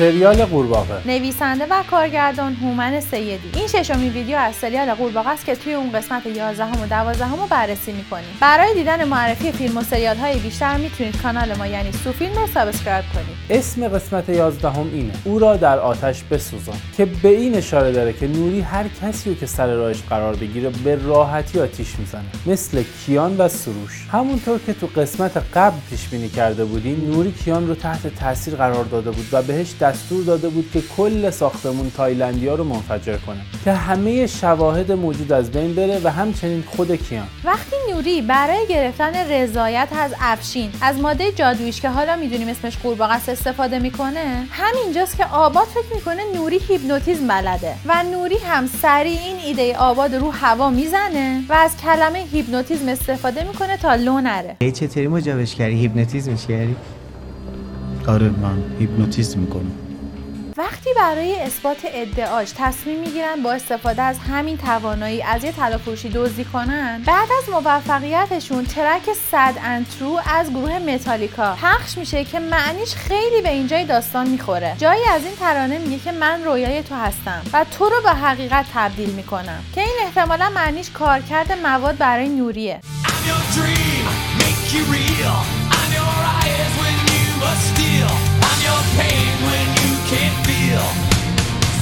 سریال قورباغه. نویسنده و کارگردان هومن سیدی. این ششمین ویدیو از سریال قورباغه است که توی اون قسمت 11 و 12 رو بررسی می‌کنیم. برای دیدن معرفی فیلم و سریال های بیشتر می‌تونید کانال ما یعنی سوفیلم رو subscribe کنید. اسم قسمت 11 هم اینه. او را در آتش بسوزان که به این اشاره داره که نوری هر کسی رو که سر راهش قرار بگیره به راحتی آتیش می‌زنه. مثل کیان و سروش. همونطور که تو قسمت قبل پیش بینی کرده بودیم نوری کیان رو تحت تاثیر قرار داده بود و بهش دستور داده بود که کل ساختمون تایلندیا رو منفجر کنه که همه شواهد موجود از بین بره و همچنین خود کیان. وقتی نوری برای گرفتن رضایت از افشین از ماده جادویش که حالا می‌دونیم اسمش قورباغه استفاده می‌کنه همینجاست که آباد فکر می‌کنه نوری هیپنوتیزم بلده و نوری هم سریع این ایده آباد رو هوا می‌زنه و از کلمه هیپنوتیزم استفاده می‌کنه تا لو نره. چطوری مجابش کردی؟ هیپنوتیزمش کردی؟ آره من هیپنوتیزم می‌کنم. وقتی برای اثبات ادعاش تصمیم می‌گیرن با استفاده از همین توانایی از یه طلا دزدی کنن بعد از موفقیتشون ترک صد انترو از گروه متالیکا پخش میشه که معنیش خیلی به اینجای داستان می‌خوره. جایی از این ترانه میگه که من رویای تو هستم و تو رو به حقیقت تبدیل می‌کنم. که این احتمالا معنیش کارکرد مواد برای نوریه. but steal. I'm your pain when you can't feel.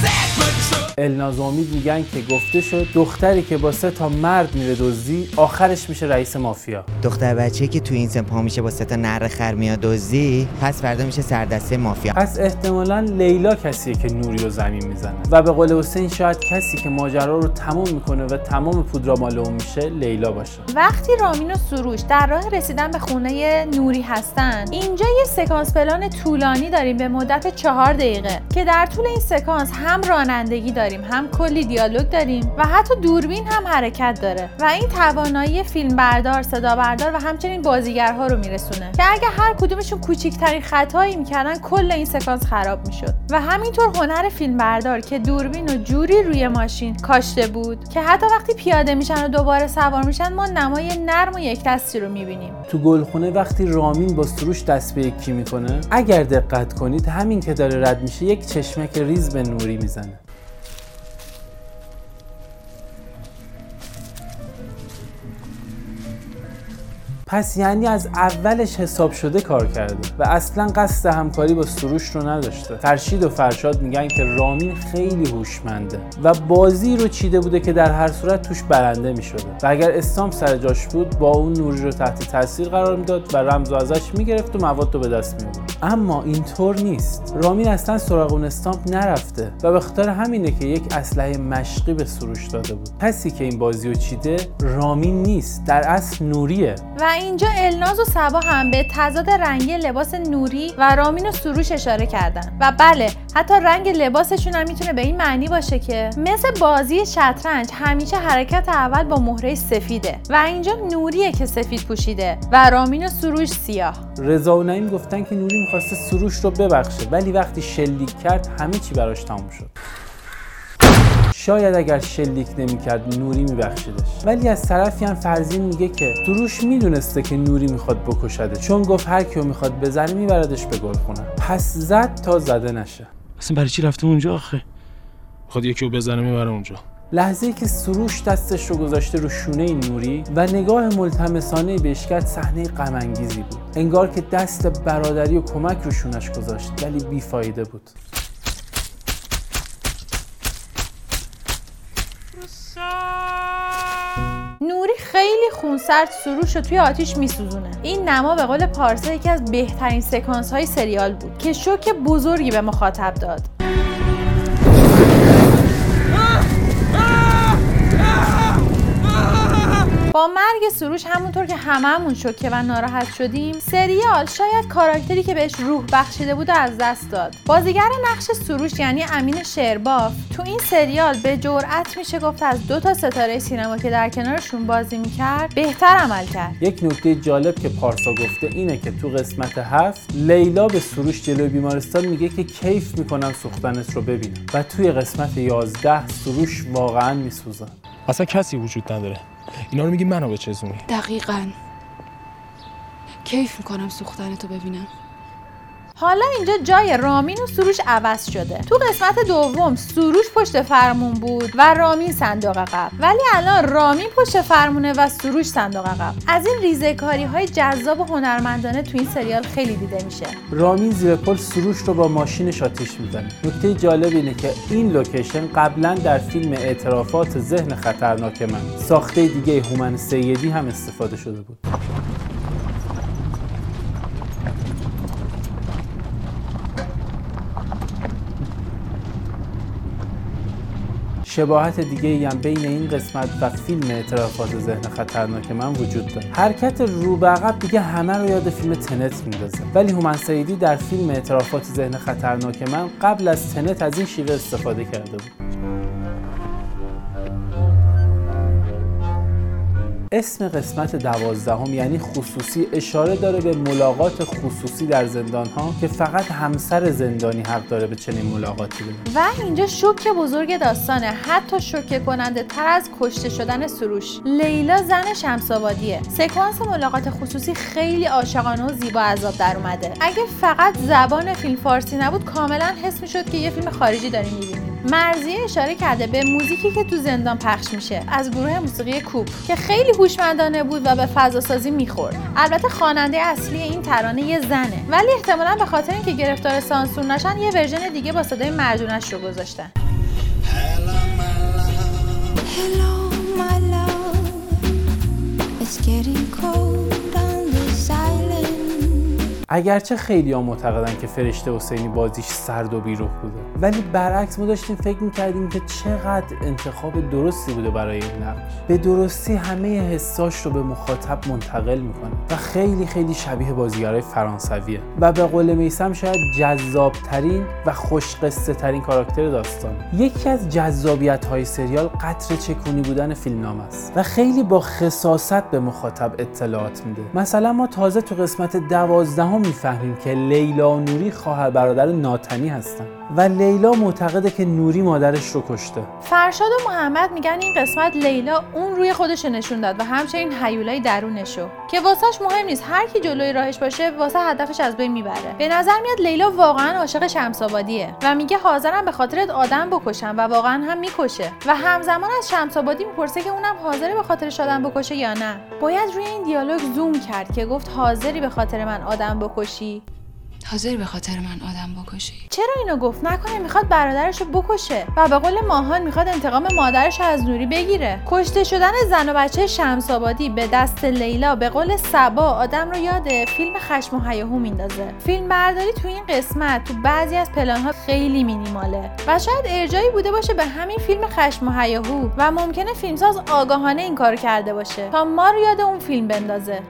Sad but true. الناز امید میگن که گفته شد دختری که با سه تا مرد میره دزدی آخرش میشه رئیس مافیا. دختر بچه که تو این سن پا میشه با سه تا نر خر میاد دزدی پس فردا میشه سردسته مافیا. پس احتمالا لیلا کسیه که نوری رو زمین می‌زنه. و به قول حسین شاید کسی که ماجرا رو تمام می‌کنه و تمام پودرا مال اون میشه لیلا باشه. وقتی رامین و سروش در راه رسیدن به خونه نوری هستن اینجا یه سکانس پلان طولانی داریم به مدت چهار دقیقه که در طول این سکانس هم رانندگی داریم. هم کلی دیالوگ داریم و حتی دوربین هم حرکت داره و این توانایی فیلم بردار صدا بردار و همچنین بازیگرها رو میرسونه که اگه هر کدومشون کوچیکترین خطایی می‌کردن کل این سکانس خراب می‌شد. و همینطور هنر فیلم بردار که دوربین و جوری روی ماشین کاشته بود که حتی وقتی پیاده میشن و دوباره سوار میشن ما نمای نرم و یک دستی رو می‌بینیم. تو گلخونه وقتی رامین با سروش دست به یکی می‌کنه اگر دقت کنید همین که داره رد میشه یک چشمک ریز به نوری می‌زنه. پس یعنی از اولش حساب شده کار کرده و اصلا قصد همکاری با سروش رو نداشته. فرشید و فرشاد میگن که رامین خیلی هوشمنده و بازی رو چیده بوده که در هر صورت توش برنده می‌شده. و اگر استام سر جاش بود با اون نوری رو تحت تاثیر قرار می‌داد و رمز ازش می‌گرفت و مواد رو به دست می اما اینطور نیست. رامین اصلا سراغ اون استامپ نرفته و به خاطر همینه که یک اسلحه مشقی به سروش داده بود. کسی که این بازی رو چیده رامین نیست. در اصل نوریه. و اینجا الناز و سبا هم به تضاد رنگی لباس نوری و رامین و سروش اشاره کردن. و بله حتی رنگ لباسشون هم می‌تونه به این معنی باشه که مثل بازی شطرنج همیشه حرکت اول با مهره سفیده. و اینجا نوریه که سفید پوشیده و رامین و سروش سیاه. رضا و نعیم گفتن که نوری می‌خواسته سروش رو ببخشه ولی وقتی شلیک کرد همه چی براش تموم شد. شاید اگر شلیک نمی‌کرد نوری میبخشیدش. ولی از طرفی هم فرزین میگه که سروش می‌دونسته که نوری می‌خواد بکشده چون گفت هر کیو می‌خواد بزنه میبردش به گلخونه پس زد تا زده نشه. اصلا برای چی رفته اونجا آخه؟ می‌خواد یکی رو بزنه می‌بره اونجا. لحظه ای که سروش دستش رو گذاشته رو شونه نوری و نگاه ملتمسانه بهش کرد صحنه غم بود. انگار که دست برادری و کمک رو شونش گذاشت ولی بیفایده بود. نوری خیلی خونسرد سروش رو توی آتیش میسوزونه. این نما به قول پارسا یکی از بهترین سکانس های سریال بود که شوک بزرگی به مخاطب داد. با مرگ سروش همونطور که هممون شوکه و ناراحت شدیم سریال شاید کاراکتری که بهش روح بخشیده بود از دست داد. بازیگر نقش سروش یعنی امین شرباف تو این سریال به جرأت میشه گفت از دو تا ستاره سینما که در کنارشون بازی می‌کرد بهتر عمل کرد. یک نکته جالب که پارسا گفته اینه که تو قسمت هفت لیلا به سروش جلوی بیمارستان میگه که کیف می‌کنم سوختنت رو ببینم و توی قسمت 11 سروش واقعا میسوزه اصلا کسی وجود نداره. اینا رو میگی منو بچزونی دقیقا. کیف می‌کنم سوختن تو ببینم. حالا اینجا جای رامین و سروش عوض شده. تو قسمت دوم سروش پشت فرمون بود و رامین صندوق عقب. ولی الان رامین پشت فرمونه و سروش صندوق عقب. از این ریزکاری های جذاب و هنرمندانه تو این سریال خیلی دیده میشه. رامین زیر پل سروش رو با ماشینش آتیش می‌زنه. نکته جالب اینه که این لوکیشن قبلا در فیلم اعترافات ذهن خطرناک من ساخته دیگه هومن سیدی هم استفاده شده بود. شباهت دیگه هم بین این قسمت و فیلم اعترافات ذهن خطرناک من وجود داره. حرکت رو به عقب دیگه همه رو یاد فیلم تنت میندازه. ولی هومن سیدی در فیلم اعترافات ذهن خطرناک من قبل از تنت از این شیوه استفاده کرده بود. اسم قسمت دوازدهم یعنی خصوصی اشاره داره به ملاقات خصوصی در زندان ها که فقط همسر زندانی حق داره به چنین ملاقاتی بده. و اینجا شوک بزرگ داستانه. حتی شوکه کننده تر از کشته شدن سروش. لیلا زن شمسابادیه سکانس ملاقات خصوصی خیلی عاشقانه و زیبا عذاب در اومده. اگه فقط زبان فیلم فارسی نبود کاملا حس می‌شد که یه فیلم خارجی داریم می‌بینیم. مرزیه اشاره کرده به موزیکی که تو زندان پخش میشه از گروه موسیقی کوپ که خیلی هوشمندانه بود و به فضا سازی می‌خورد البته خواننده اصلی این ترانه یه زنه ولی احتمالا به خاطر اینکه گرفتار سانسور نشن یه ورژن دیگه با صدای مردونش رو گذاشتن Hello, my love. It's getting cold. اگرچه خیلی ها معتقدن که فرشته حسینی بازیش سرد و بیروح بوده. ولی برعکس ما داشتیم فکر می‌کردیم که چقدر انتخاب درستی بوده برای این نقش. به درستی همه حساش رو به مخاطب منتقل می‌کنه و خیلی خیلی شبیه بازیگرای فرانسویه. و به قول میسم شاید جذاب ترین و خوش قصه ترین کاراکتر داستان. یکی از جذابیت های سریال قطر چکونی بودن فیلمنامه است و خیلی با خصاصت به مخاطب اطلاعات میده. مثلا ما تازه تو قسمت دوازدهم می‌فهمیم که لیلا و نوری خواهر برادر ناتنی هستن. و لیلا معتقده که نوری مادرش رو کشته. فرشاد و محمد میگن این قسمت لیلا اون روی خودش رو نشون داد و همچنین هیولای درونشو که واسهش مهم نیست هر کی جلوی راهش باشه واسه هدفش از بین می‌بره. به نظر میاد لیلا واقعا عاشق شمسآبادیه و میگه حاضرم به خاطرت آدم بکشم و واقعا هم می‌کشه. و همزمان از شمسآبادی می‌پرسه که اونم حاضره به خاطرش آدم بکشه یا نه. باید روی این دیالوگ زوم کرد که گفت حاضری به خاطر من آدم بکشی. حاضر به خاطر من آدم بکشی. چرا اینو گفت؟ نکنه می‌خواد برادرش رو بکشه. و به قول ماهان می‌خواد انتقام مادرش از نوری بگیره. کشته شدن زن و بچه شمس آبادی به دست لیلا به قول سبا آدم رو یاد فیلم خشم و هیاهو میندازه. فیلم برداری تو این قسمت تو بعضی از پلانها خیلی مینیماله. و شاید ارجایی بوده باشه به همین فیلم خشم و هیاهو و ممکنه فیلمساز آگاهانه این کارو کرده باشه تا ما رو یاد اون فیلم بندازه.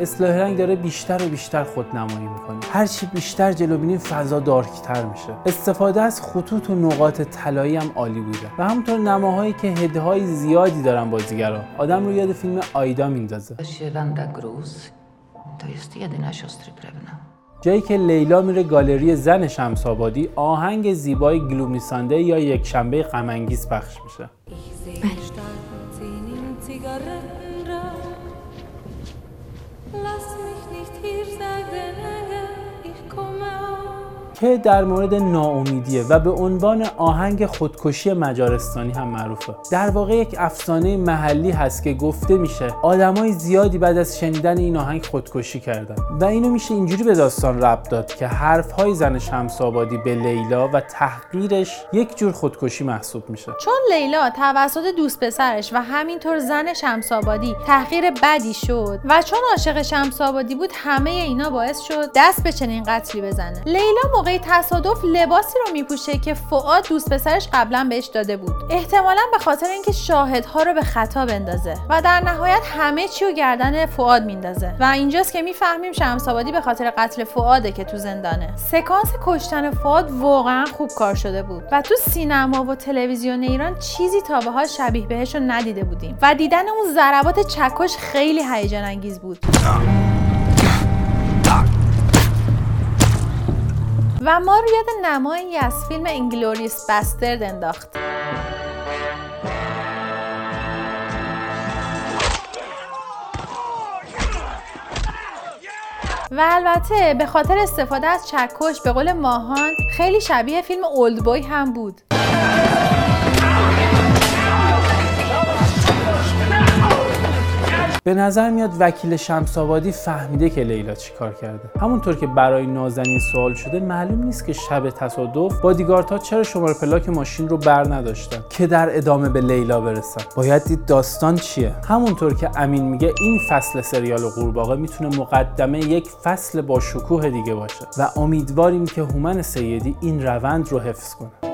اصلاح رنگ داره بیشتر و بیشتر خودنمایی می‌کنه. هرچی بیشتر جلو بینیم فضا دارکتر میشه. استفاده از خطوط و نقاط طلایی هم عالی بوده. و همونطور نماهایی که هدهای زیادی دارن بازیگرا. آدم رو یاد فیلم آیدا میندازه. جایی که لیلا میره گالری زن شمس آبادی آهنگ زیبای گلومی سانده یا یک شنبه غم پخش میشه. Zehn Sagana که در مورد ناامیدیه و به عنوان آهنگ خودکشی مجارستانی هم معروفه. در واقع یک افسانه محلی هست که گفته میشه آدمای زیادی بعد از شنیدن این آهنگ خودکشی کردن و اینو میشه اینجوری به داستان ربط داد که حرفهای زن شمس آبادی به لیلا و تحقیرش یک جور خودکشی محسوب میشه. چون لیلا توسط دوست پسرش و همینطور زن شمسابادی تحقیر بدی شد و چون عاشق شمسابادی بود همه اینا باعث شد دست به چنین قتلی بزنه. لیلا موقع تصادف لباسی رو میپوشه که فعاد دوست پسرش قبلا بهش داده بود. احتمالا به خاطر اینکه شاهدها رو به خطا بندازه و در نهایت همه چی رو گردن فعاد میندازه. و اینجاست که می‌فهمیم شمسابادی به خاطر قتل فعاده که تو زندانه. سکانس کشتن فعاد واقعا خوب کار شده بود. و تو سینما و تلویزیون ایران چیزی تا به حال شبیه بهش رو ندیده بودیم. و دیدن اون ضربات چکش خیلی هیجان انگیز بود. و ما رو یاد نمایی از فیلم انگلوریس بسترد انداخت. و البته به خاطر استفاده از چکش به قول ماهان خیلی شبیه فیلم اولدبوی هم بود. به نظر میاد وکیل شمسآبادی فهمیده که لیلا چیکار کرده. همونطور که برای نازنین سوال شده معلوم نیست که شب تصادف بادیگاردها چرا شماره پلاک ماشین رو بر نداشتن. که در ادامه به لیلا برسن. باید دید داستان چیه؟ همونطور که امین میگه این فصل سریال قورباغه می‌تونه مقدمه یک فصل با شکوه دیگه باشه. و امیدواریم که هومن سیدی این روند رو حفظ کنه.